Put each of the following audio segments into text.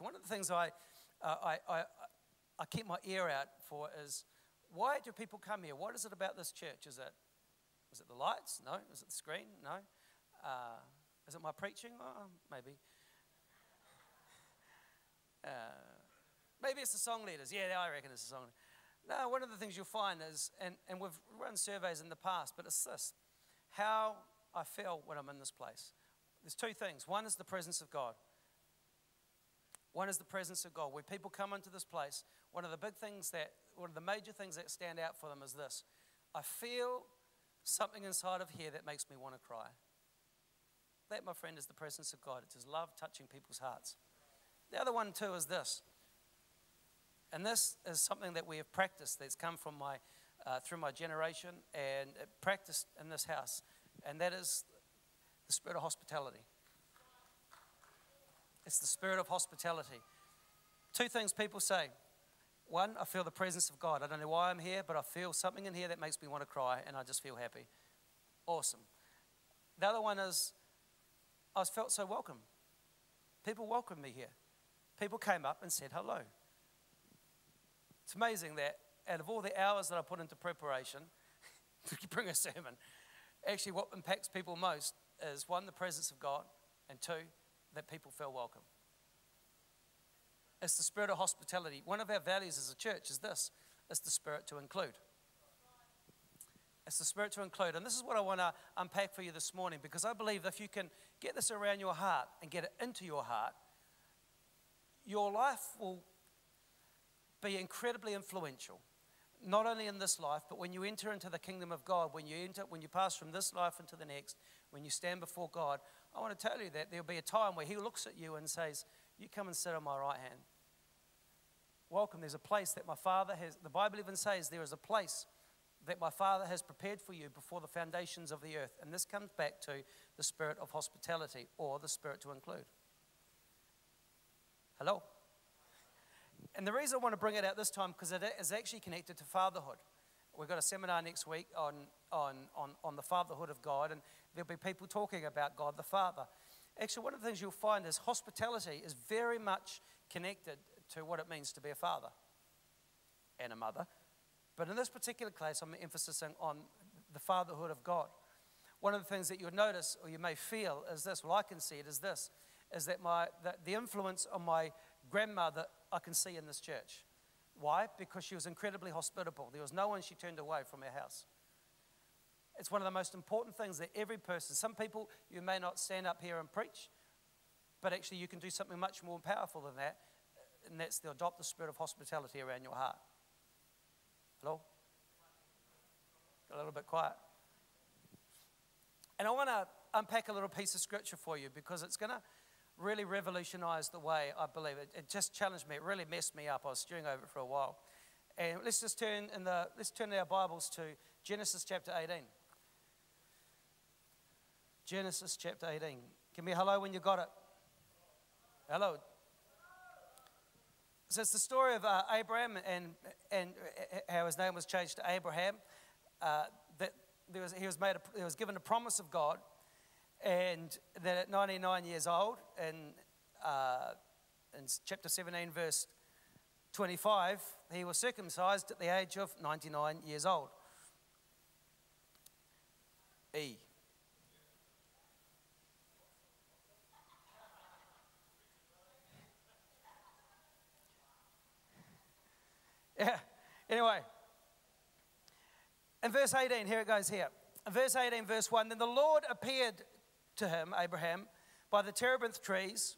One of the things I, uh, I, I, I keep my ear out for is why do people come here? What is it about this church? Is it, is it the lights? No. Is it the screen? No. Uh, is it my preaching? Oh, maybe. Uh, maybe it's the song leaders. Yeah, I reckon it's the song. No, one of the things you'll find is, and, and we've run surveys in the past, but it's this how I feel when I'm in this place. There's two things. One is the presence of God. One is the presence of God. When people come into this place, one of the big things that, one of the major things that stand out for them is this I feel something inside of here that makes me want to cry. That, my friend, is the presence of God. It's His love touching people's hearts. The other one, too, is this. And this is something that we have practiced that's come from my, uh, through my generation and practiced in this house. And that is the spirit of hospitality. It's the spirit of hospitality. Two things people say. One, I feel the presence of God. I don't know why I'm here, but I feel something in here that makes me want to cry, and I just feel happy. Awesome. The other one is, I felt so welcome. People welcomed me here. People came up and said hello. It's amazing that out of all the hours that I put into preparation to bring a sermon, actually what impacts people most is one, the presence of God, and two, that people feel welcome. It's the spirit of hospitality. One of our values as a church is this it's the spirit to include. It's the spirit to include. And this is what I want to unpack for you this morning because I believe if you can get this around your heart and get it into your heart, your life will be incredibly influential. Not only in this life, but when you enter into the kingdom of God, when you enter, when you pass from this life into the next, when you stand before God, I want to tell you that there'll be a time where He looks at you and says, You come and sit on my right hand. Welcome. There's a place that my Father has, the Bible even says there is a place that my Father has prepared for you before the foundations of the earth. And this comes back to the spirit of hospitality or the spirit to include. Hello? And the reason I want to bring it out this time because it is actually connected to fatherhood. We've got a seminar next week on, on, on, on the fatherhood of God, and there'll be people talking about God the Father. Actually, one of the things you'll find is hospitality is very much connected to what it means to be a father and a mother. But in this particular case, I'm emphasizing on the fatherhood of God. One of the things that you'll notice or you may feel is this, well, I can see it is this, is that my, that the influence of my grandmother I can see in this church. Why? Because she was incredibly hospitable. There was no one she turned away from her house. It's one of the most important things that every person, some people, you may not stand up here and preach, but actually you can do something much more powerful than that, and that's to adopt the spirit of hospitality around your heart. Hello? a little bit quiet. And I want to unpack a little piece of scripture for you because it's going to really revolutionized the way I believe it. It just challenged me. It really messed me up. I was stewing over it for a while. And let's just turn in the let's turn our Bibles to Genesis chapter 18. Genesis chapter 18. Give me a hello when you got it. Hello. So it's the story of uh, Abraham and, and how his name was changed to Abraham. Uh, that there was, he was, made a, he was given a promise of God and then at 99 years old, in, uh, in chapter 17, verse 25, he was circumcised at the age of 99 years old. E. Yeah, anyway. In verse 18, here it goes here. In verse 18, verse 1 Then the Lord appeared to him, Abraham, by the terebinth trees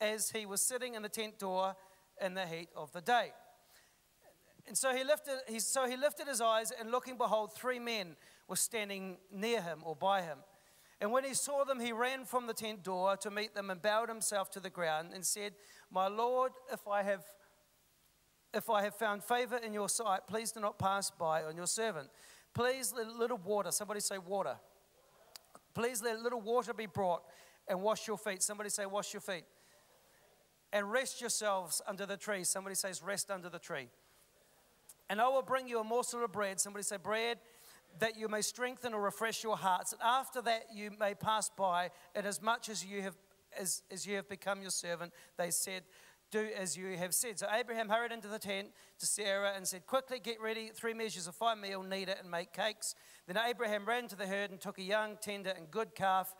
as he was sitting in the tent door in the heat of the day. And so he lifted, he, so he lifted his eyes, and looking, behold, three men were standing near him or by him. And when he saw them, he ran from the tent door to meet them and bowed himself to the ground and said, My Lord, if I have if I have found favor in your sight, please do not pass by on your servant. Please let a little water, somebody say water, Please let a little water be brought and wash your feet. Somebody say, wash your feet. And rest yourselves under the tree. Somebody says, rest under the tree. And I will bring you a morsel of bread. Somebody say, bread, that you may strengthen or refresh your hearts. And after that, you may pass by, and as much as you have as, as you have become your servant. They said, Do as you have said. So Abraham hurried into the tent to Sarah and said, Quickly get ready three measures of fine meal, knead it, and make cakes. Then Abraham ran to the herd and took a young, tender, and good calf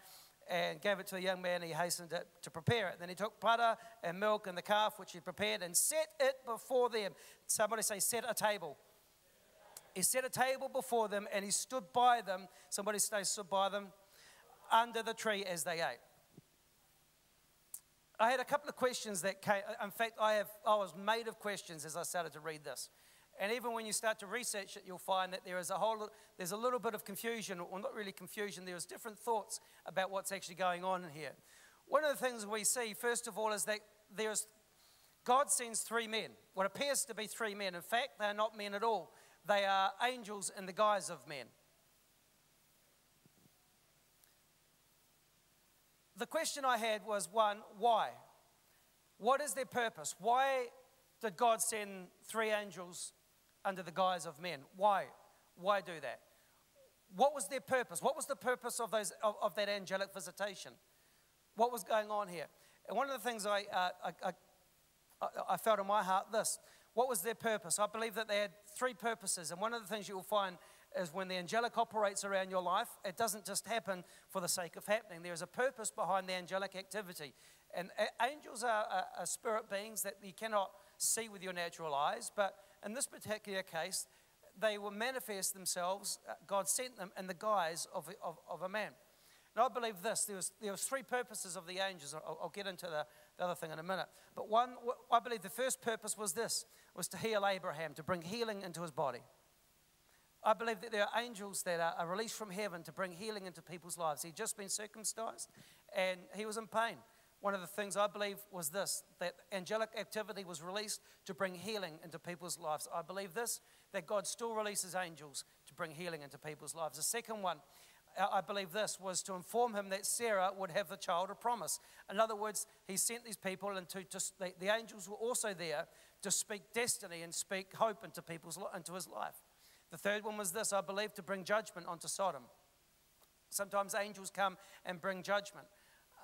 and gave it to a young man. He hastened it to prepare it. Then he took butter and milk and the calf which he prepared and set it before them. Somebody say, Set a table. He set a table before them and he stood by them. Somebody say, Stood by them under the tree as they ate. I had a couple of questions that came. In fact, I, have, I was made of questions as I started to read this. And even when you start to research it, you'll find that there is a whole, there's a little bit of confusion, or not really confusion, there's different thoughts about what's actually going on here. One of the things we see, first of all, is that there's, God sends three men, what appears to be three men. In fact, they're not men at all, they are angels in the guise of men. The question I had was one, why? What is their purpose? Why did God send three angels under the guise of men? Why? Why do that? What was their purpose? What was the purpose of, those, of, of that angelic visitation? What was going on here? And one of the things I, uh, I, I, I felt in my heart this what was their purpose? I believe that they had three purposes. And one of the things you will find is when the angelic operates around your life, it doesn't just happen for the sake of happening. There's a purpose behind the angelic activity. And angels are, are, are spirit beings that you cannot see with your natural eyes, but in this particular case, they will manifest themselves. Uh, God sent them in the guise of, of, of a man. And I believe this there was, there was three purposes of the angels. I'll, I'll get into the, the other thing in a minute. But one, I believe the first purpose was this was to heal Abraham, to bring healing into his body. I believe that there are angels that are, released from heaven to bring healing into people's lives. He'd just been circumcised and he was in pain. One of the things I believe was this that angelic activity was released to bring healing into people's lives. I believe this that God still releases angels to bring healing into people's lives. The second one, I believe this was to inform him that Sarah would have the child of promise. In other words, he sent these people and to, to the, the angels were also there to speak destiny and speak hope into people's into his life. The third one was this I believe to bring judgment onto Sodom. Sometimes angels come and bring judgment.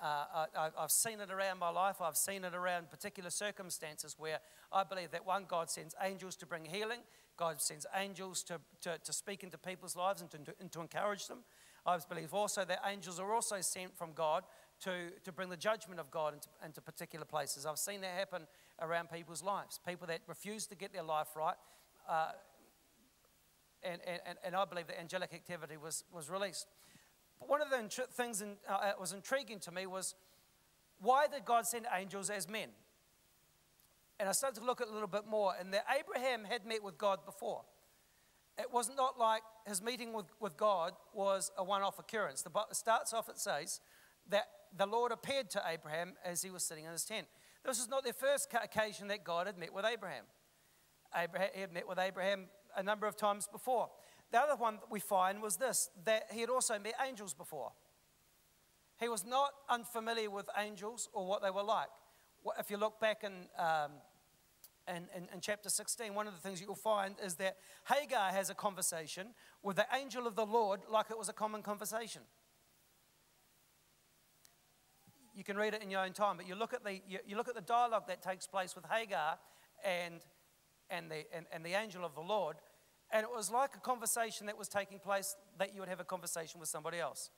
Uh, I, have seen it around my life. I've seen it around particular circumstances where I believe that one, God sends angels to bring healing. God sends angels to, to, to speak into people's lives and to, and to encourage them. I believe also that angels are also sent from God to, to bring the judgment of God into, into particular places. I've seen that happen around people's lives. People that refuse to get their life right, uh, and, and, and I believe that angelic activity was, was released. But one of the intri- things in, uh, that was intriguing to me was why did God send angels as men? And I started to look at a little bit more, and that Abraham had met with God before. It was not like his meeting with, with God was a one off occurrence. The it starts off, it says, that the Lord appeared to Abraham as he was sitting in his tent. This was not the first occasion that God had met with Abraham. Abraham he had met with Abraham a number of times before. The other one that we find was this that he had also met angels before. He was not unfamiliar with angels or what they were like. If you look back in, um, in, in, in, chapter 16, one of the things you'll find is that Hagar has a conversation with the angel of the Lord like it was a common conversation. You can read it in your own time, but you look at the, you, you look at the dialogue that takes place with Hagar and and the, and, and the angel of the Lord. And it was like a conversation that was taking place that you would have a conversation with somebody else.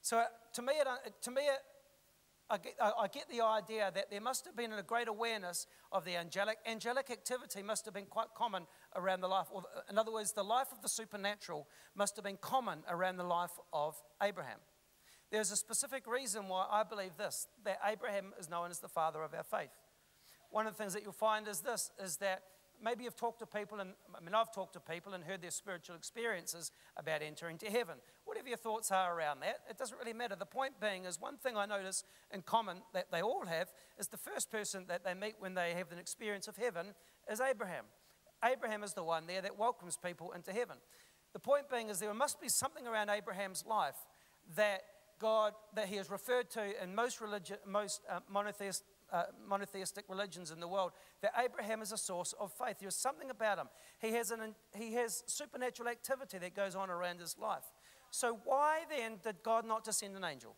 So uh, to me, it, uh, to me it, I, get, I get the idea that there must have been a great awareness of the angelic. Angelic activity must have been quite common around the life, or uh, in other words, the life of the supernatural must have been common around the life of Abraham. There's a specific reason why I believe this that Abraham is known as the father of our faith. One of the things that you'll find is this is that maybe you've talked to people, and I mean, I've talked to people and heard their spiritual experiences about entering to heaven. Whatever your thoughts are around that, it doesn't really matter. The point being is one thing I notice in common that they all have is the first person that they meet when they have an experience of heaven is Abraham. Abraham is the one there that welcomes people into heaven. The point being is there must be something around Abraham's life that God, that he is referred to in most, religion, most uh, monotheist uh, monotheistic religions in the world, that Abraham is a source of faith. There's something about him. He has, an, he has supernatural activity that goes on around his life. So, why then did God not just send an angel?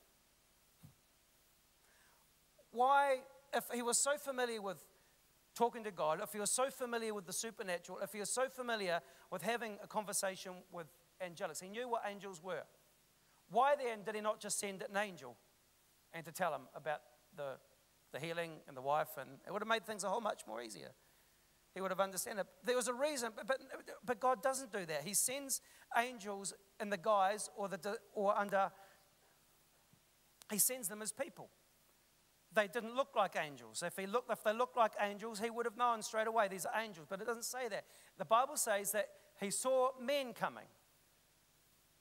why, if he was so familiar with talking to God, if he was so familiar with the supernatural, if he was so familiar with having a conversation with angelics, he knew what angels were. Why then did he not just send an angel and to tell him about the, the healing and the wife? And it would have made things a whole much more easier. He would have understood it. There was a reason, but, but God doesn't do that. He sends angels in the guise or, the, or under, he sends them as people they didn't look like angels. If, he looked, if they looked like angels, he would have known straight away these are angels. But it doesn't say that. The Bible says that he saw men coming.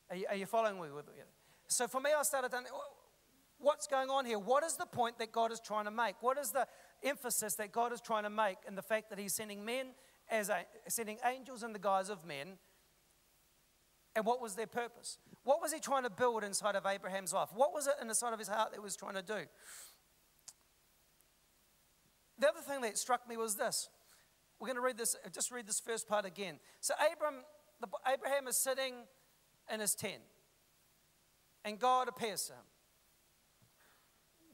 Are you, are you following me? So for me, I started thinking, what's going on here? What is the point that God is trying to make? What is the emphasis that God is trying to make in the fact that he's sending men as a, sending angels in the guise of men? And what was their purpose? What was he trying to build inside of Abraham's life? What was it in the side of his heart that he was trying to do? the other thing that struck me was this. We're going to read this, uh, just read this first part again. So Abram, Abraham is sitting in his tent, and God appears to him.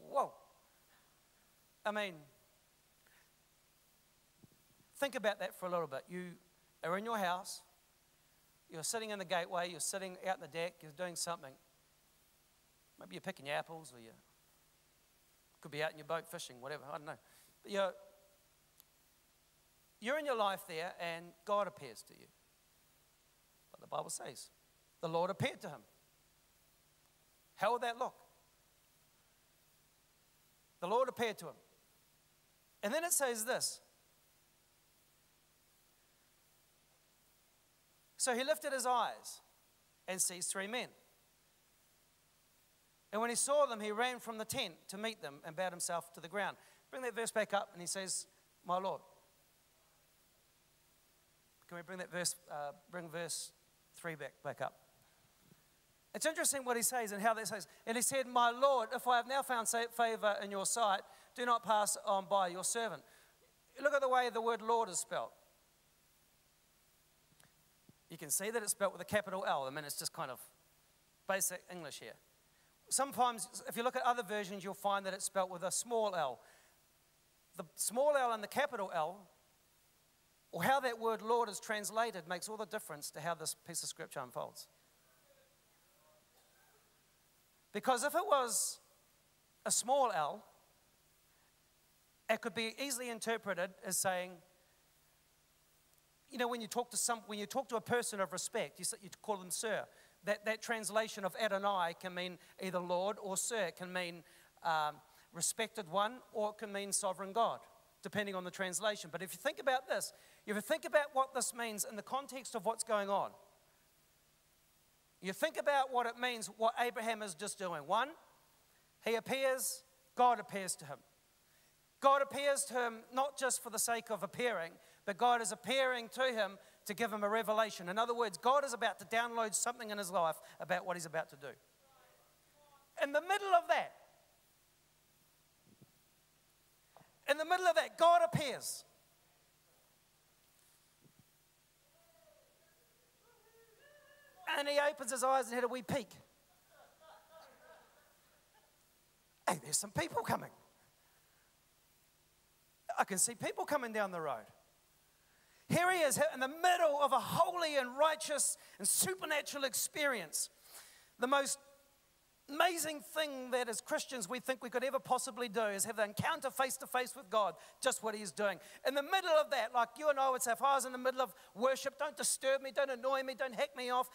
Whoa. I mean, think about that for a little bit. You are in your house, you're sitting in the gateway, you're sitting out in the deck, you're doing something. Maybe you're picking your apples, or you could be out in your boat fishing, whatever, I don't know But you're, you're in your life there and God appears to you. But the Bible says the Lord appeared to him. How would that look? The Lord appeared to him. And then it says this. So he lifted his eyes and sees three men. And when he saw them, he ran from the tent to meet them and bowed himself to the ground. Bring that verse back up, and he says, My Lord. Can we bring that verse, uh, bring verse 3 back, back up? It's interesting what he says and how that says. And he said, My Lord, if I have now found favor in your sight, do not pass on by your servant. Look at the way the word Lord is spelled. You can see that it's spelled with a capital L. I mean, it's just kind of basic English here. Sometimes, if you look at other versions, you'll find that it's spelled with a small l the small l and the capital L, or how that word Lord is translated, makes all the difference to how this piece of scripture unfolds. Because if it was a small l, it could be easily interpreted as saying, you know, when you talk to some, when you talk to a person of respect, you, you call them sir. That, that translation of Adonai can mean either Lord or sir. It can mean um, respected one, or it can mean sovereign God, depending on the translation. But if you think about this, if you think about what this means in the context of what's going on, you think about what it means, what Abraham is just doing. One, he appears, God appears to him. God appears to him not just for the sake of appearing, but God is appearing to him to give him a revelation. In other words, God is about to download something in his life about what he's about to do. In the middle of that, In the middle of that, God appears. And he opens his eyes and had a wee peek. Hey, there's some people coming. I can see people coming down the road. Here he is in the middle of a holy and righteous and supernatural experience. The most amazing thing that as Christians we think we could ever possibly do is have the encounter face to face with God, just what He's doing. In the middle of that, like you and I would say, if I was in the middle of worship, don't disturb me, don't annoy me, don't heck me off,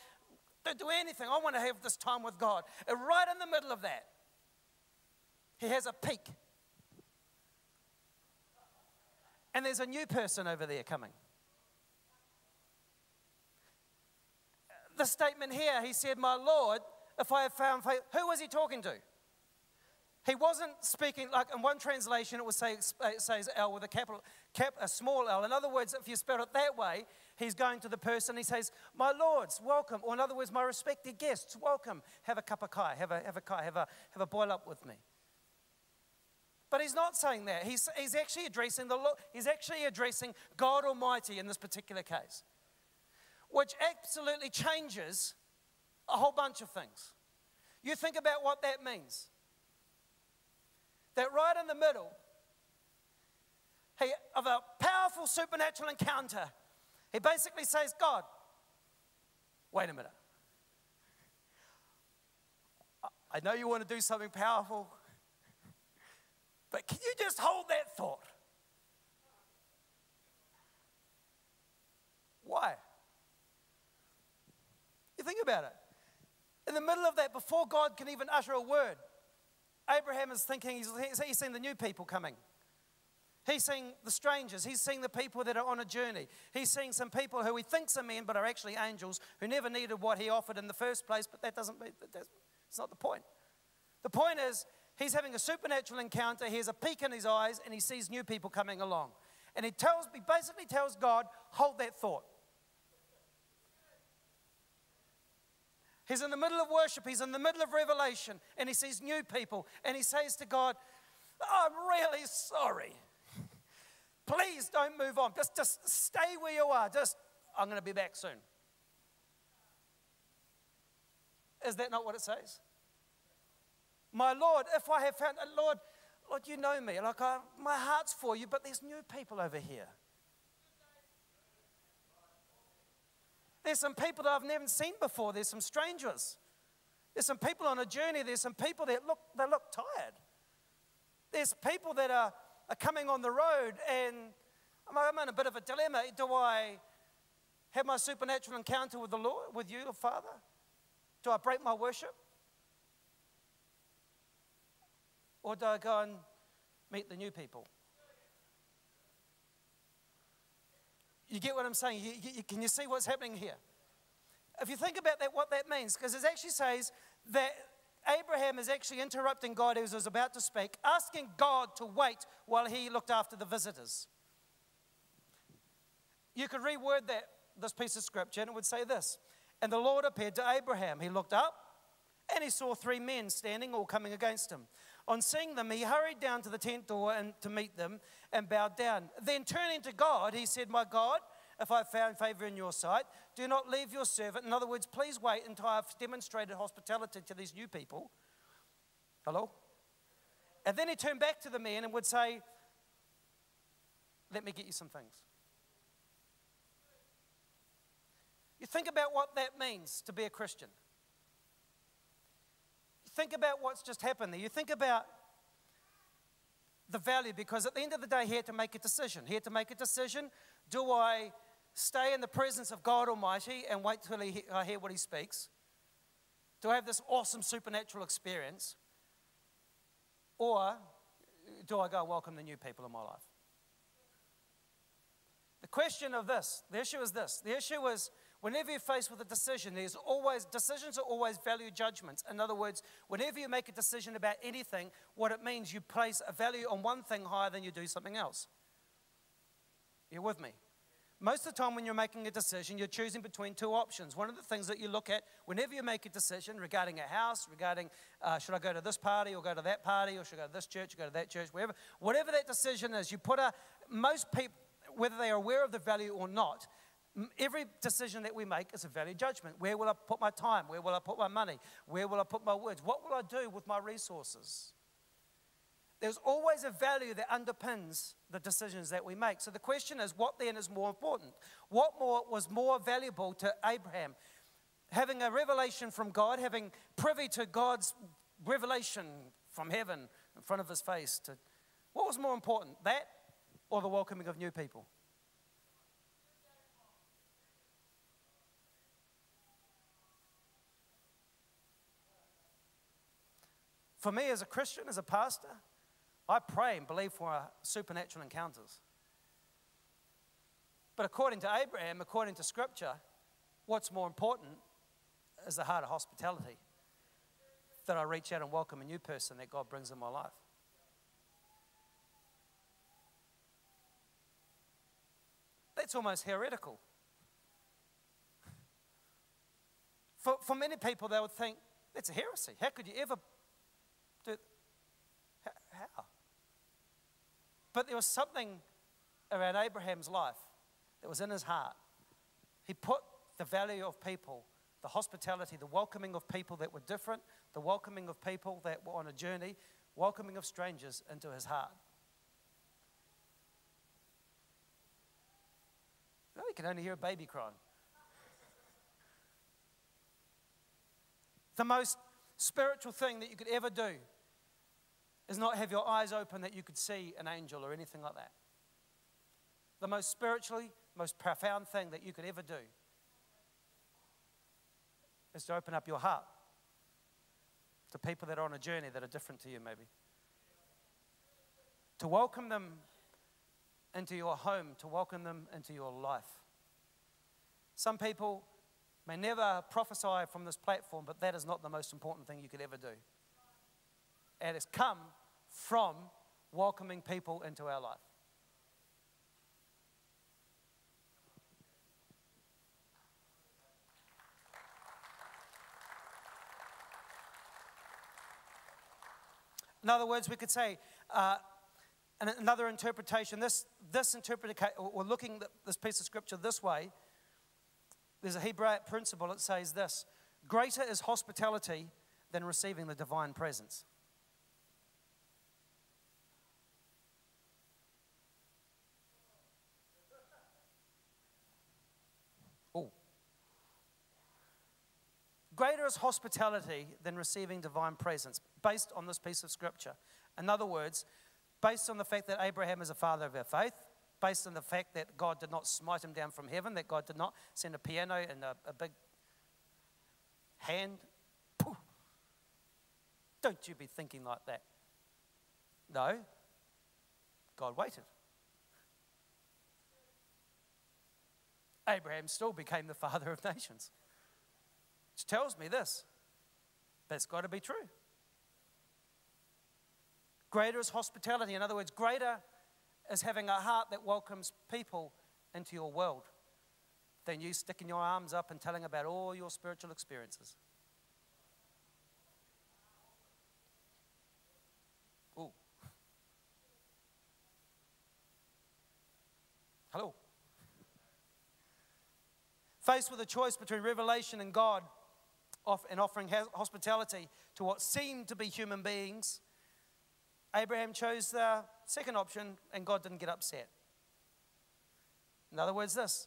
don't do anything. I want to have this time with God. And right in the middle of that, He has a peek. And there's a new person over there coming. The statement here, he said, My Lord, if I have found faith. Who was he talking to? He wasn't speaking like in one translation it would say it says L with a capital cap a small L. In other words, if you spell it that way, he's going to the person. He says, "My lords, welcome," or in other words, "My respected guests, welcome. Have a cup of kai. Have a have a kai. Have a have a boil up with me." But he's not saying that. He's, he's actually addressing the Lord. he's actually addressing God Almighty in this particular case, which absolutely changes a whole bunch of things. You think about what that means. that right in the middle he, of a powerful supernatural encounter, he basically says, God, wait a minute. I know you want to do something powerful, but can you just hold that thought? Why? You think about it. In the middle of that, before God can even utter a word, Abraham is thinking, he's, he's seeing the new people coming. He's seeing the strangers. He's seeing the people that are on a journey. He's seeing some people who he thinks are men but are actually angels who never needed what he offered in the first place, but that doesn't, mean that's not the point. The point is, he's having a supernatural encounter. He has a peek in his eyes and he sees new people coming along. And he tells, he basically tells God, hold that thought. He's in the middle of worship, he's in the middle of revelation, and he sees new people, and he says to God, I'm really sorry. Please don't move on. Just, just stay where you are. Just, I'm going to be back soon. Is that not what it says? My Lord, if I have found, Lord, Lord, you know me. Like, I, my heart's for you, but there's new people over here. There's some people that I've never seen before. There's some strangers. There's some people on a journey. There's some people that look, they look tired. There's people that are, are coming on the road, and I'm in a bit of a dilemma. Do I have my supernatural encounter with the Lord, with you, Father? Do I break my worship? Or do I go and meet the new people? You get what I'm saying? You, you, can you see what's happening here? If you think about that, what that means, because it actually says that Abraham is actually interrupting God as was about to speak, asking God to wait while he looked after the visitors. You could reword that, this piece of scripture, and it would say this And the Lord appeared to Abraham. He looked up and he saw three men standing, all coming against him. On seeing them, he hurried down to the tent door and to meet them and bowed down. Then turning to God, he said, My God, if I found favor in your sight, do not leave your servant. In other words, please wait until I've demonstrated hospitality to these new people. Hello? And then he turned back to the man and would say, Let me get you some things. You think about what that means to be a Christian think about what's just happened there. You think about the value because at the end of the day, he had to make a decision. He had to make a decision do I stay in the presence of God Almighty and wait till he, I hear what he speaks? Do I have this awesome supernatural experience? Or do I go welcome the new people in my life? The question of this, the issue is this the issue is Whenever you're faced with a decision, there's always, decisions are always value judgments. In other words, whenever you make a decision about anything, what it means, you place a value on one thing higher than you do something else. You're with me? Most of the time, when you're making a decision, you're choosing between two options. One of the things that you look at whenever you make a decision regarding a house, regarding uh, should I go to this party or go to that party, or should I go to this church, or go to that church, wherever, whatever that decision is, you put a, most people, whether they are aware of the value or not, Every decision that we make is a value judgment. Where will I put my time? Where will I put my money? Where will I put my words? What will I do with my resources? There's always a value that underpins the decisions that we make. So the question is, what then is more important? What more was more valuable to Abraham? Having a revelation from God, having privy to God's revelation from heaven in front of his face. To, what was more important, that or the welcoming of new people? For me, as a Christian, as a pastor, I pray and believe for supernatural encounters. But according to Abraham, according to Scripture, what's more important is the heart of hospitality. That I reach out and welcome a new person that God brings in my life. That's almost heretical. For, for many people, they would think that's a heresy. How could you ever do how? But there was something around Abraham's life that was in his heart. He put the value of people, the hospitality, the welcoming of people that were different, the welcoming of people that were on a journey, welcoming of strangers into his heart. No, you can only hear a baby crying. The most spiritual thing that you could ever do is not have your eyes open that you could see an angel or anything like that. The most spiritually, most profound thing that you could ever do is to open up your heart to people that are on a journey that are different to you, maybe. To welcome them into your home, to welcome them into your life. Some people may never prophesy from this platform, but that is not the most important thing you could ever do. And it's come from welcoming people into our life. In other words, we could say, uh, another interpretation, this, this interpretation, or looking at this piece of scripture this way, there's a Hebraic principle that says this greater is hospitality than receiving the divine presence. Oh. Greater is hospitality than receiving divine presence, based on this piece of scripture. In other words, based on the fact that Abraham is a father of our faith, based on the fact that God did not smite him down from heaven, that God did not send a piano and a, a big hand. Poof. Don't you be thinking like that. No, God waited. Abraham still became the father of nations. Which tells me this that's got to be true. Greater is hospitality. In other words, greater is having a heart that welcomes people into your world than you sticking your arms up and telling about all your spiritual experiences. Ooh. Hello. Faced with a choice between revelation and God and offering hospitality to what seemed to be human beings, Abraham chose the second option and God didn't get upset. In other words, this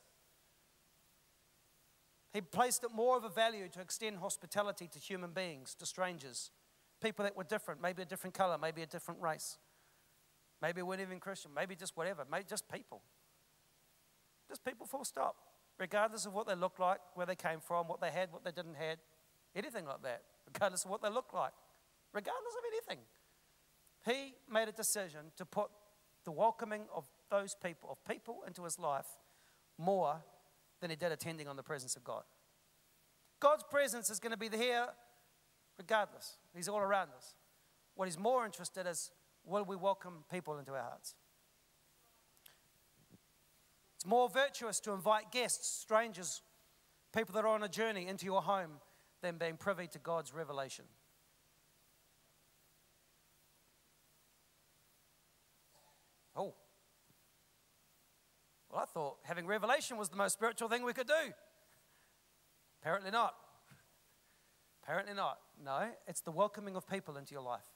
He placed it more of a value to extend hospitality to human beings, to strangers, people that were different, maybe a different color, maybe a different race, maybe weren't even Christian, maybe just whatever, maybe just people. Just people full stop, regardless of what they looked like, where they came from, what they had, what they didn't have, anything like that, regardless of what they look like, regardless of anything. He made a decision to put the welcoming of those people, of people into his life, more than he did attending on the presence of God. God's presence is going to be here regardless. He's all around us. What he's more interested in is will we welcome people into our hearts? It's more virtuous to invite guests, strangers, people that are on a journey into your home than being privy to God's revelation. Oh. Well, I thought having revelation was the most spiritual thing we could do. Apparently not. Apparently not. No, it's the welcoming of people into your life.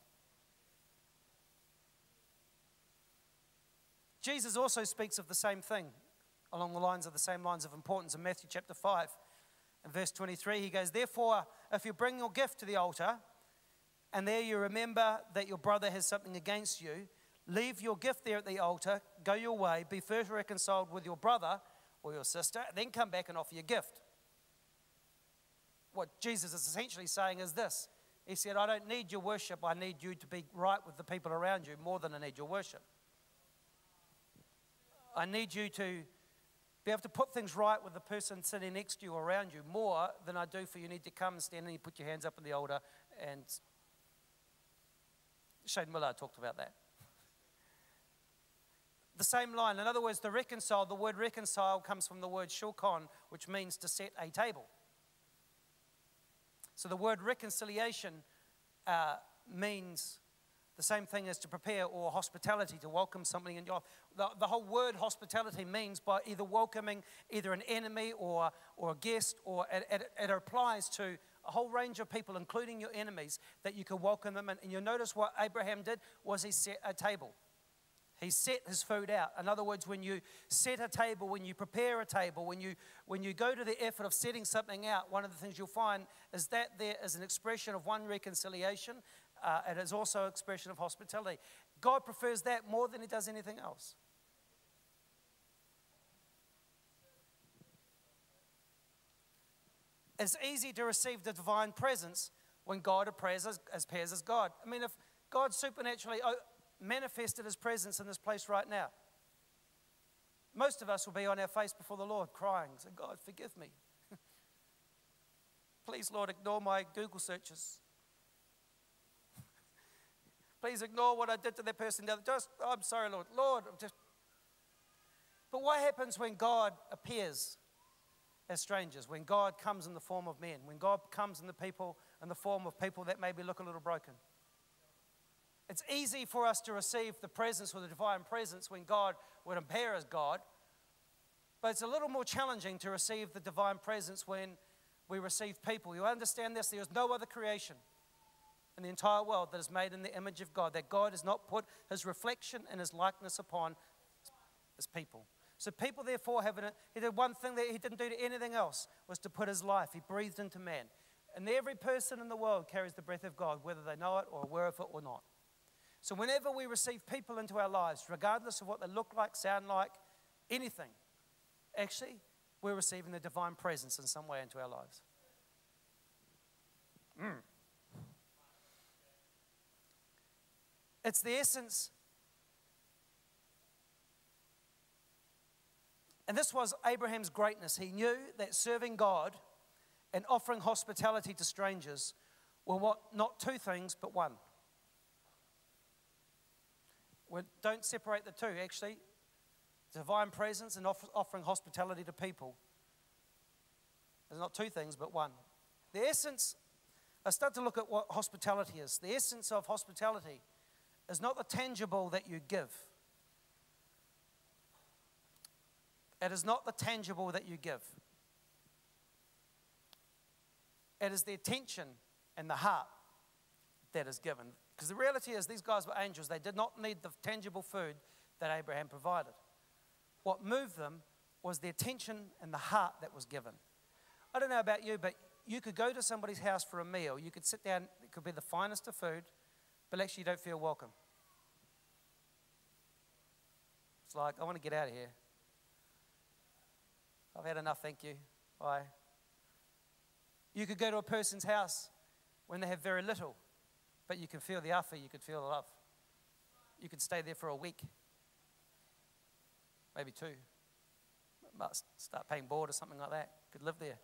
Jesus also speaks of the same thing along the lines of the same lines of importance in Matthew chapter 5 verse 23. He goes, Therefore, if you bring your gift to the altar and there you remember that your brother has something against you, Leave your gift there at the altar, go your way, be first reconciled with your brother or your sister, then come back and offer your gift. What Jesus is essentially saying is this He said, I don't need your worship, I need you to be right with the people around you more than I need your worship. I need you to be able to put things right with the person sitting next to you or around you more than I do for you need to come and stand and you put your hands up in the altar and Shane Miller talked about that the same line. In other words, the reconcile, the word reconcile comes from the word shulchan, which means to set a table. So the word reconciliation uh, means the same thing as to prepare or hospitality, to welcome somebody in your the, the whole word hospitality means by either welcoming either an enemy or, or a guest, or it, it, it applies to a whole range of people, including your enemies, that you can welcome them. And you'll notice what Abraham did was he set a table. He set his food out. In other words, when you set a table, when you prepare a table, when you, when you go to the effort of setting something out, one of the things you'll find is that there is an expression of one reconciliation. Uh, it is also an expression of hospitality. God prefers that more than he does anything else. It's easy to receive the divine presence when God appears as, appears as God. I mean, if God supernaturally manifested his presence in this place right now, most of us will be on our face before the Lord crying, saying, God, forgive me. Please, Lord, ignore my Google searches. Please ignore what I did to that person. Just, I'm sorry, Lord. Lord, I'm just. But what happens when God appears as strangers, when God comes in the form of men, when God comes in the people in the form of people that maybe look a little broken. It's easy for us to receive the presence or the divine presence when God would appear as God, but it's a little more challenging to receive the divine presence when we receive people. You understand this? There is no other creation in the entire world that is made in the image of God, that God has not put his reflection and his likeness upon his people. So people therefore have, an, he did one thing that he didn't do to anything else, was to put his life. He breathed into man. And every person in the world carries the breath of God, whether they know it or aware of it or not. So whenever we receive people into our lives, regardless of what they look like, sound like, anything, actually, we're receiving the divine presence in some way into our lives. Mm. It's the essence And this was Abraham's greatness. He knew that serving God and offering hospitality to strangers were what, not two things, but one. Don't separate the two, actually. Divine presence and offering hospitality to people is not two things, but one. The essence, I start to look at what hospitality is. The essence of hospitality is not the tangible that you give It is not the tangible that you give, it is the attention and the heart that is given. Because the reality is, these guys were angels. They did not need the tangible food that Abraham provided. What moved them was the attention and the heart that was given. I don't know about you, but you could go to somebody's house for a meal. You could sit down, it could be the finest of food, but actually you don't feel welcome. It's like, I want to get out of here. I've had enough, thank you. Bye. You could go to a person's house when they have very little, but you can feel the offer, you could feel the love. You could stay there for a week, maybe two. Must start paying board or something like that. Could live there.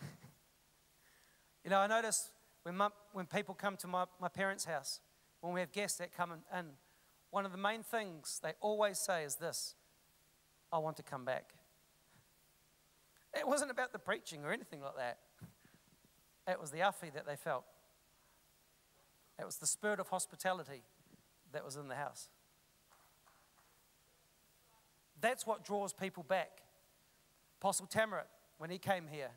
you know, I notice when, my, when people come to my, my parents' house, when we have guests that come in, one of the main things they always say is this I want to come back. It wasn't about the preaching or anything like that. It was the afi that they felt. It was the spirit of hospitality that was in the house. That's what draws people back. Apostle Tamarit, when he came here,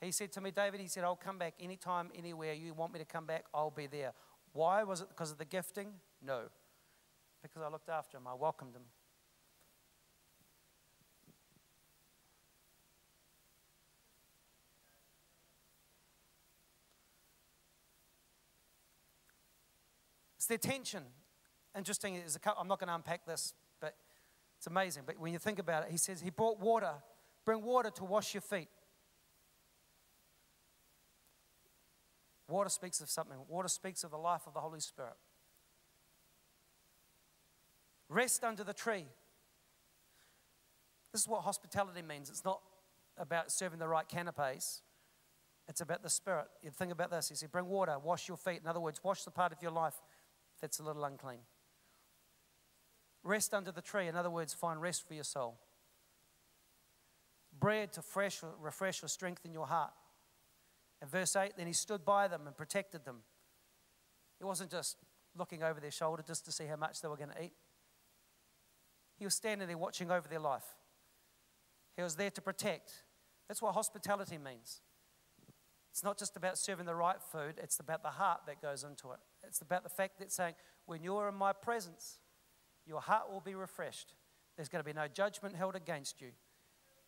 he said to me, David, he said, I'll come back anytime, anywhere you want me to come back, I'll be there. Why? Was it because of the gifting? No. Because I looked after him, I welcomed him. It's the attention. Interesting, is a, I'm not going to unpack this, but it's amazing. But when you think about it, he says he brought water, bring water to wash your feet. Water speaks of something. Water speaks of the life of the Holy Spirit. Rest under the tree. This is what hospitality means. It's not about serving the right canapes. It's about the Spirit. You think about this. He said, bring water, wash your feet. In other words, wash the part of your life that's a little unclean. Rest under the tree, in other words, find rest for your soul. Bread to fresh, refresh or strengthen your heart. In verse 8, then he stood by them and protected them. He wasn't just looking over their shoulder just to see how much they were going to eat. He was standing there watching over their life. He was there to protect. That's what hospitality means. It's not just about serving the right food, it's about the heart that goes into it. It's about the fact that saying, when you're in my presence, your heart will be refreshed. There's going to be no judgment held against you.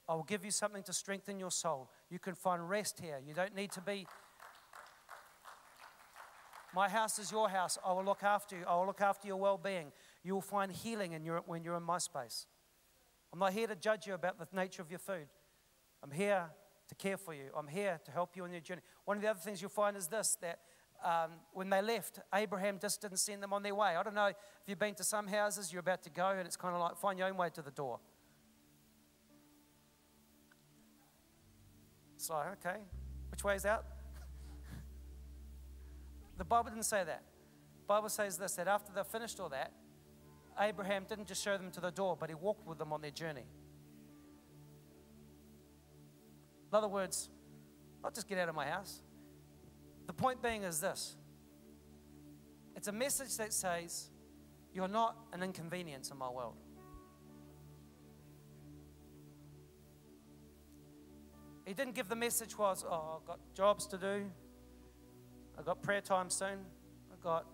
I will give you something to strengthen your soul. You can find rest here. You don't need to be. My house is your house. I will look after you. I will look after your well being. You will find healing in your, when you're in my space. I'm not here to judge you about the nature of your food. I'm here to care for you. I'm here to help you on your journey. One of the other things you'll find is this that um, when they left, Abraham just didn't send them on their way. I don't know if you've been to some houses, you're about to go, and it's kind of like find your own way to the door. It's like, okay, which way is out? the Bible didn't say that. The Bible says this that after they finished all that, Abraham didn't just show them to the door, but he walked with them on their journey. In other words, not just get out of my house. The point being is this it's a message that says, You're not an inconvenience in my world. He didn't give the message was, oh, I've got jobs to do. I've got prayer time soon. I've got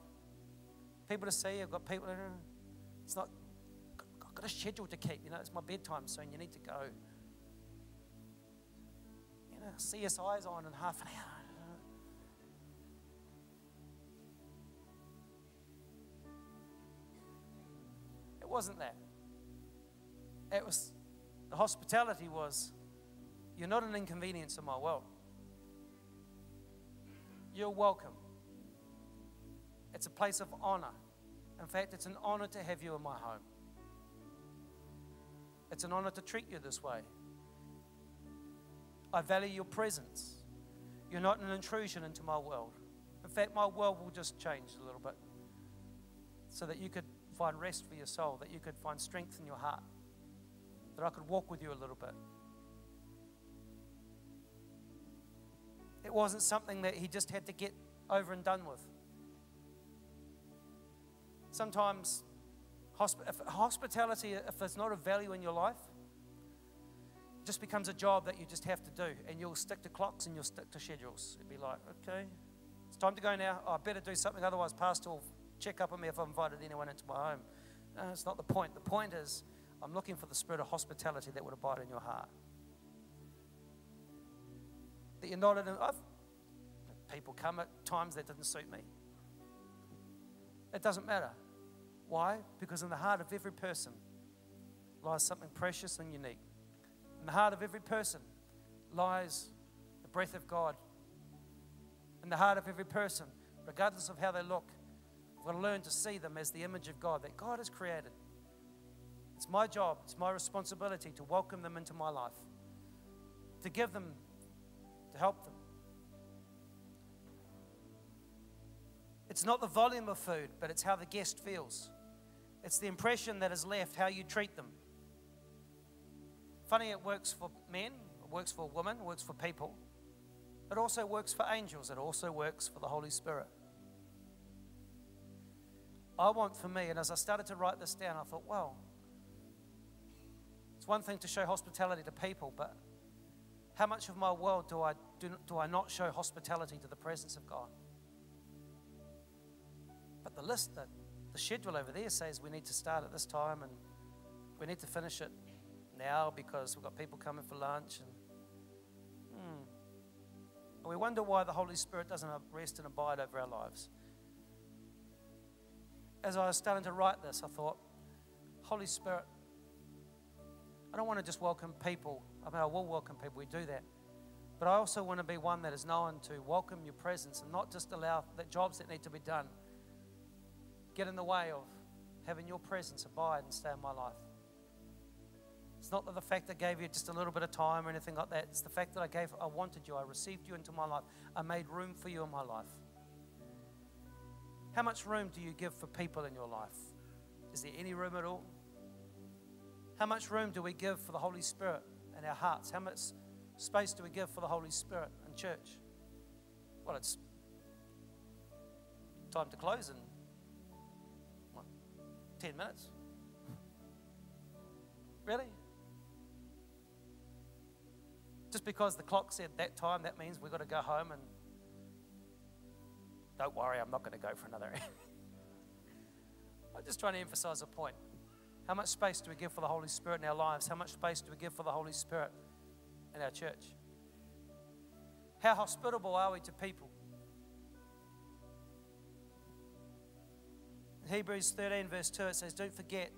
people to see. I've got people to It's not, I've got a schedule to keep. You know, it's my bedtime soon. You need to go. You know, CSI's on in half an hour. It wasn't that. It was, the hospitality was, you're not an inconvenience in my world. You're welcome. It's a place of honor. In fact, it's an honor to have you in my home. It's an honor to treat you this way. I value your presence. You're not an intrusion into my world. In fact, my world will just change a little bit so that you could find rest for your soul, that you could find strength in your heart, that I could walk with you a little bit. It wasn't something that he just had to get over and done with. Sometimes, if hospitality, if there's not a value in your life, just becomes a job that you just have to do, and you'll stick to clocks and you'll stick to schedules. It'd be like, okay, it's time to go now. Oh, I better do something, otherwise, Pastor will check up on me if I've invited anyone into my home. No, it's not the point. The point is, I'm looking for the spirit of hospitality that would abide in your heart that you're not in. I've, people come at times that didn't suit me. It doesn't matter. Why? Because in the heart of every person lies something precious and unique. In the heart of every person lies the breath of God. In the heart of every person, regardless of how they look, I've got to learn to see them as the image of God that God has created. It's my job, it's my responsibility to welcome them into my life, to give them to help them. It's not the volume of food, but it's how the guest feels. It's the impression that is left, how you treat them. Funny, it works for men, it works for women, it works for people. It also works for angels, it also works for the Holy Spirit. I want for me, and as I started to write this down, I thought, well, it's one thing to show hospitality to people, but how much of my world do I, do, do I not show hospitality to the presence of God? But the list, that the schedule over there says we need to start at this time and we need to finish it now because we've got people coming for lunch. And, hmm. and we wonder why the Holy Spirit doesn't rest and abide over our lives. As I was starting to write this, I thought, Holy Spirit, I don't want to just welcome people. I mean, I will welcome people, we do that. But I also want to be one that is known to welcome your presence and not just allow the jobs that need to be done get in the way of having your presence abide and stay in my life. It's not that the fact that I gave you just a little bit of time or anything like that. It's the fact that I gave, I wanted you, I received you into my life, I made room for you in my life. How much room do you give for people in your life? Is there any room at all? How much room do we give for the Holy Spirit in our hearts? How much space do we give for the Holy Spirit in church? Well, it's time to close in what, 10 minutes. Really? Just because the clock said that time, that means we've got to go home and don't worry, I'm not going to go for another. I'm just trying to emphasize a point. How much space do we give for the Holy Spirit in our lives? How much space do we give for the Holy Spirit in our church? How hospitable are we to people? In Hebrews 13, verse 2, it says, Don't forget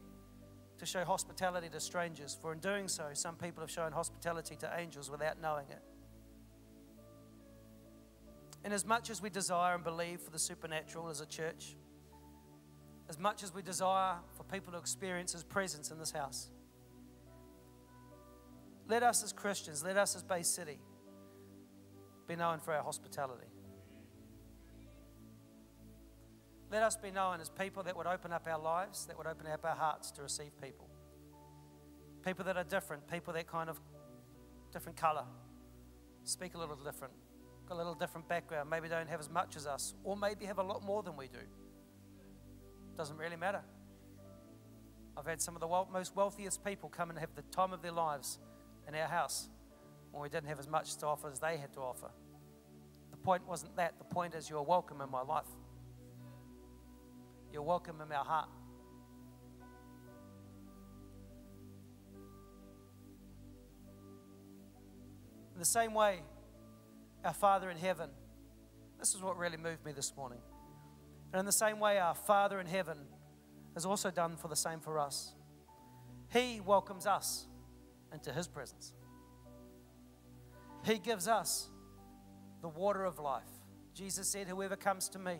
to show hospitality to strangers, for in doing so, some people have shown hospitality to angels without knowing it. And as much as we desire and believe for the supernatural as a church, as much as we desire for people to experience His presence in this house, let us as Christians, let us as Bay City be known for our hospitality. Let us be known as people that would open up our lives, that would open up our hearts to receive people. People that are different, people that kind of different color, speak a little different, got a little different background, maybe don't have as much as us, or maybe have a lot more than we do. Doesn't really matter. I've had some of the most wealthiest people come and have the time of their lives in our house when we didn't have as much to offer as they had to offer. The point wasn't that. The point is you're welcome in my life. You're welcome in our heart. In the same way, our Father in heaven, this is what really moved me this morning. And in the same way, our Father in heaven has also done for the same for us. He welcomes us into His presence. He gives us the water of life. Jesus said, Whoever comes to me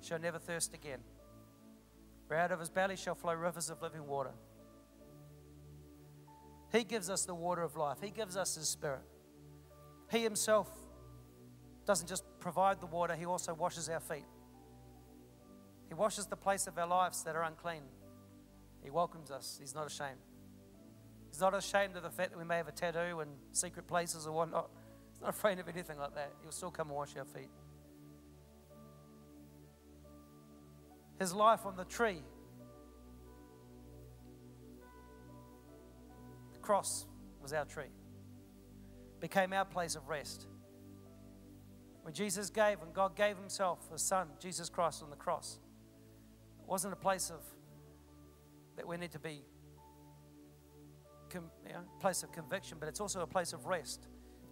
shall never thirst again. For out of his belly shall flow rivers of living water. He gives us the water of life, He gives us His Spirit. He Himself doesn't just provide the water, He also washes our feet. He washes the place of our lives that are unclean. He welcomes us. He's not ashamed. He's not ashamed of the fact that we may have a tattoo and secret places or whatnot. He's not afraid of anything like that. He'll still come and wash our feet. His life on the tree, the cross was our tree, became our place of rest. When Jesus gave, when God gave Himself, His Son, Jesus Christ, on the cross, it wasn't a place of that we need to be you know, place of conviction, but it's also a place of rest.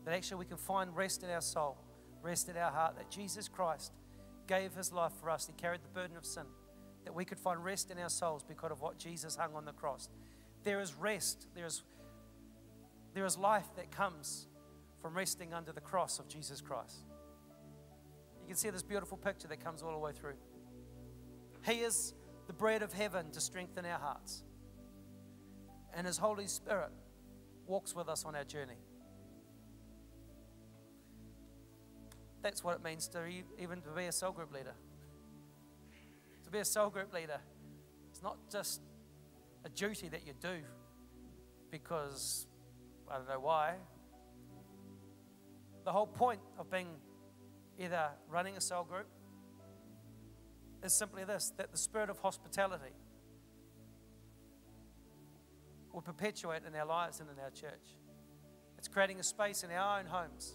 That actually we can find rest in our soul, rest in our heart. That Jesus Christ gave his life for us. He carried the burden of sin. That we could find rest in our souls because of what Jesus hung on the cross. There is rest. There is, there is life that comes from resting under the cross of Jesus Christ. You can see this beautiful picture that comes all the way through. He is the bread of heaven to strengthen our hearts. And His Holy Spirit walks with us on our journey. That's what it means to even to be a cell group leader. To be a cell group leader, it's not just a duty that you do because I don't know why. The whole point of being either running a cell group is simply this that the spirit of hospitality will perpetuate in our lives and in our church. It's creating a space in our own homes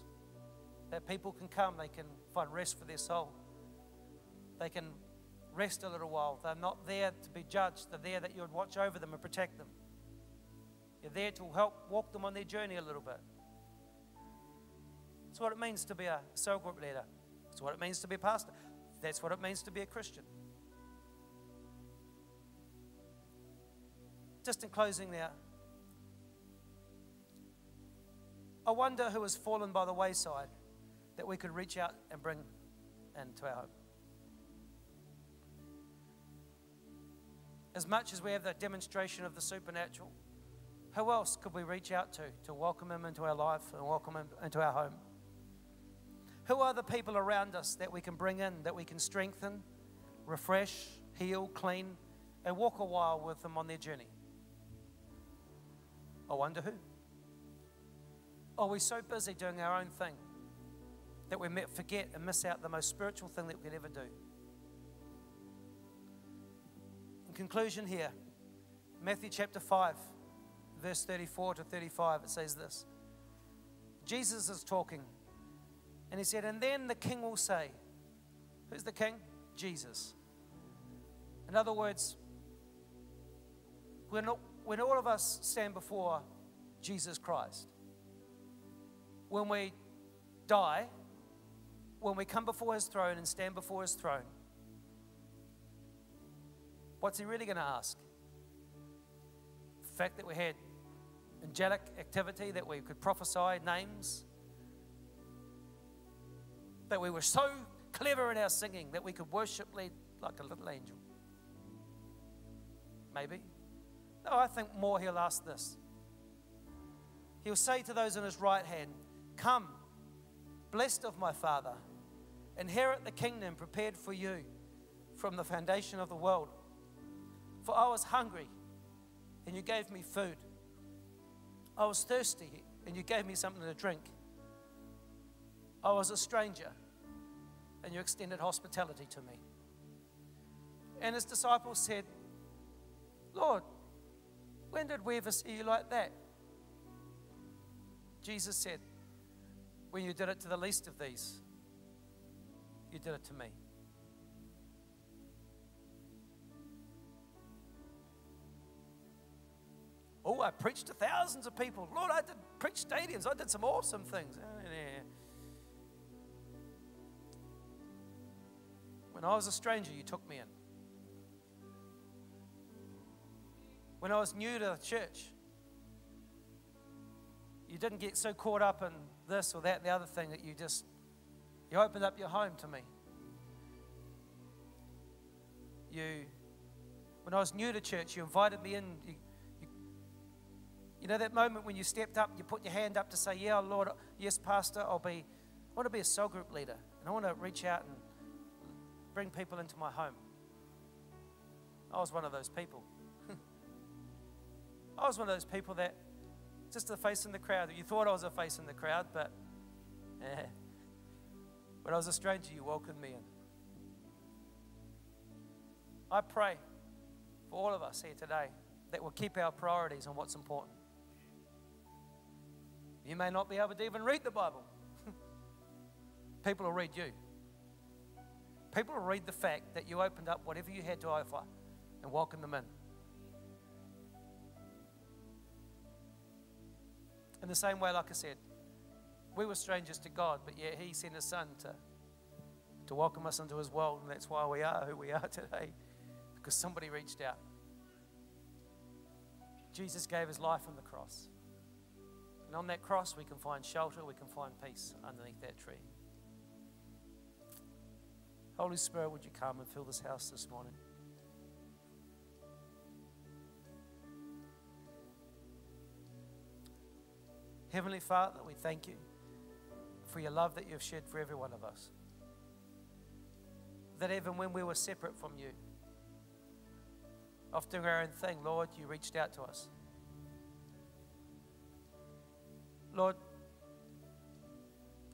that people can come, they can find rest for their soul. They can rest a little while. They're not there to be judged, they're there that you would watch over them and protect them. You're there to help walk them on their journey a little bit. That's what it means to be a cell group leader. That's what it means to be a pastor. That's what it means to be a Christian. Just in closing there, I wonder who has fallen by the wayside that we could reach out and bring into our home. As much as we have that demonstration of the supernatural, who else could we reach out to to welcome him into our life and welcome him into our home? Who are the people around us that we can bring in, that we can strengthen, refresh, heal, clean, and walk a while with them on their journey? I wonder who. Are we so busy doing our own thing that we forget and miss out the most spiritual thing that we could ever do? In conclusion, here, Matthew chapter 5, verse 34 to 35, it says this Jesus is talking. And he said, And then the king will say, Who's the king? Jesus. In other words, when, when all of us stand before Jesus Christ, when we die, when we come before his throne and stand before his throne, what's he really going to ask? The fact that we had angelic activity, that we could prophesy names, that we were so clever in our singing that we could worship lead like a little angel. Maybe. No, I think more he'll ask this. He'll say to those in his right hand, Come, blessed of my Father, inherit the kingdom prepared for you from the foundation of the world. For I was hungry, and you gave me food. I was thirsty, and you gave me something to drink. I was a stranger, and you extended hospitality to me. And his disciples said, Lord, when did we ever see you like that? Jesus said, When you did it to the least of these, you did it to me. Oh, I preached to thousands of people. Lord, I did preach stadiums. I did some awesome things. Eh, When I was a stranger, you took me in. When I was new to the church, you didn't get so caught up in this or that, the other thing that you just you opened up your home to me. You, when I was new to church, you invited me in. You, you, you know that moment when you stepped up, you put your hand up to say, "Yeah, Lord, yes, Pastor, I'll be. I want to be a cell group leader, and I want to reach out and bring people into my home." I was one of those people. I was one of those people that just a face in the crowd. You thought I was a face in the crowd, but eh. when I was a stranger, you welcomed me in. I pray for all of us here today that we'll keep our priorities on what's important. You may not be able to even read the Bible. People will read you. People will read the fact that you opened up whatever you had to offer and welcome them in. In the same way, like I said, we were strangers to God, but yet He sent His Son to, to welcome us into His world, and that's why we are who we are today, because somebody reached out. Jesus gave His life on the cross. And on that cross, we can find shelter, we can find peace underneath that tree. Holy Spirit, would you come and fill this house this morning? Heavenly Father, we thank you for your love that you've shed for every one of us. That even when we were separate from you, off doing our own thing, Lord, you reached out to us. Lord,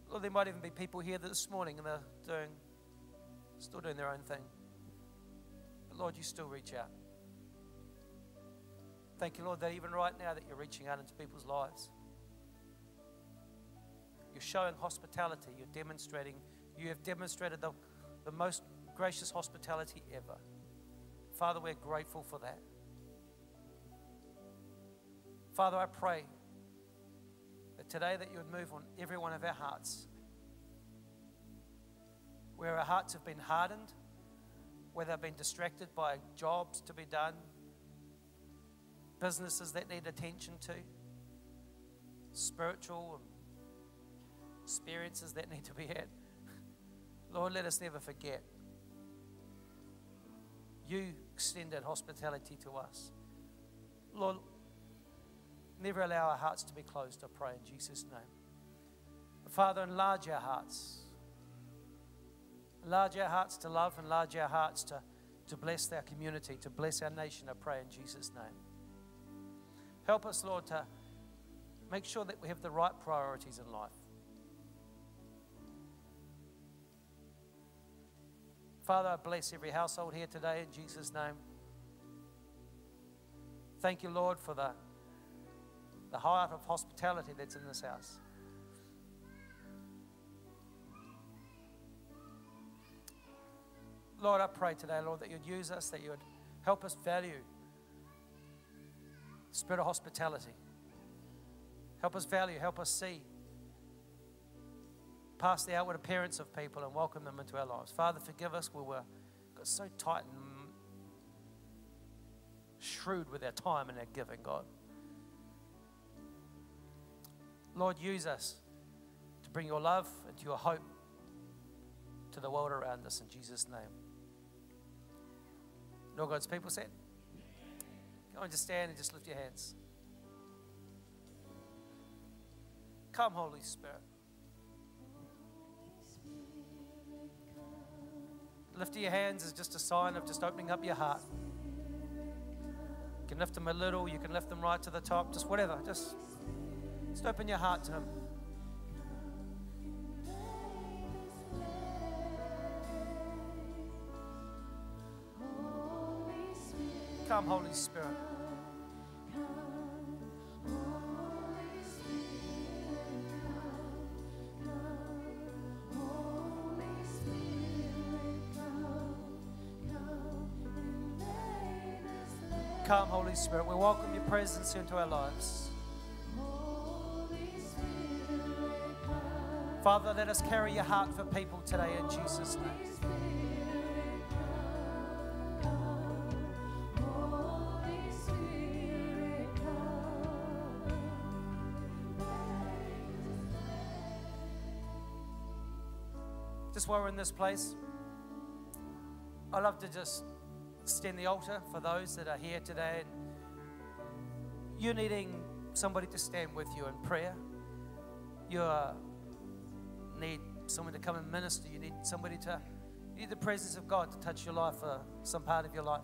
Lord, there might even be people here this morning and they're doing, still doing their own thing. But Lord, you still reach out. Thank you, Lord, that even right now that you're reaching out into people's lives. You're showing hospitality. You're demonstrating, you have demonstrated the, the most gracious hospitality ever. Father, we're grateful for that. Father, I pray that today that you would move on every one of our hearts. Where our hearts have been hardened, where they've been distracted by jobs to be done, businesses that need attention to, spiritual experiences that need to be had. Lord, let us never forget. You extended hospitality to us. Lord, never allow our hearts to be closed, I pray in Jesus' name. Father, enlarge our hearts. Enlarge our hearts to love, enlarge our hearts to, to bless our community, to bless our nation, I pray in Jesus' name. Help us, Lord, to make sure that we have the right priorities in life. Father, I bless every household here today in Jesus' name. Thank you, Lord, for the, the heart of hospitality that's in this house. Lord, I pray today, Lord, that you'd use us, that you would help us value spirit of hospitality. Help us value, help us see past the outward appearance of people and welcome them into our lives. Father, forgive us where we're got so tight and shrewd with our time and our giving, God. Lord, use us to bring your love and your hope to the world around us in Jesus' name. No God's people said. Go on, just stand and just lift your hands. Come, Holy Spirit. Lifting your hands is just a sign of just opening up your heart. You can lift them a little, you can lift them right to the top, just whatever. Just, just open your heart to Him. Come, Holy Spirit. Come, Holy Spirit. We welcome your presence into our lives. Father, let us carry your heart for people today in Jesus' name. We're in this place, I love to just extend the altar for those that are here today. And You're needing somebody to stand with you in prayer. You need someone to come and minister. You need somebody to, you need the presence of God to touch your life or some part of your life.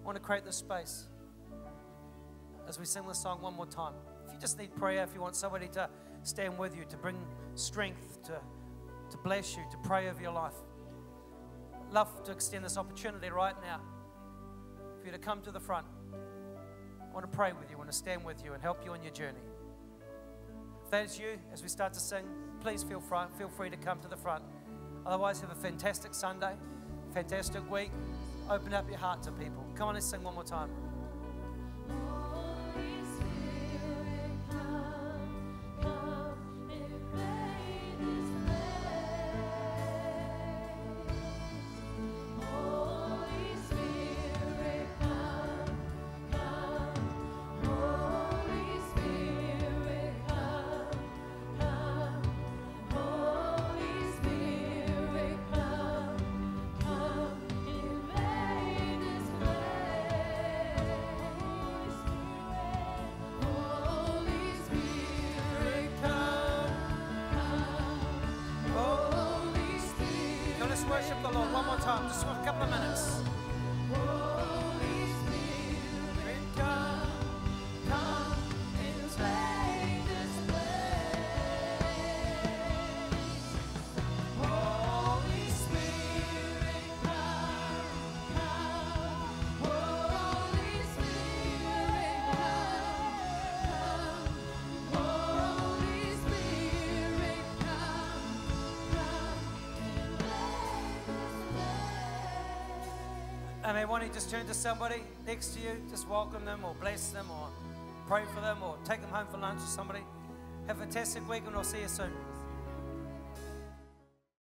I want to create this space as we sing this song one more time. If you just need prayer, if you want somebody to stand with you, to bring strength, to, to bless you, to pray over your life love to extend this opportunity right now for you to come to the front. I want to pray with you, I want to stand with you and help you on your journey. If that is you, as we start to sing, please feel free, feel free to come to the front. Otherwise, have a fantastic Sunday, fantastic week. Open up your heart to people. Come on, let's sing one more time. Don't you just turn to somebody next to you, just welcome them or bless them or pray for them or take them home for lunch or somebody. Have a fantastic week and I'll see you soon.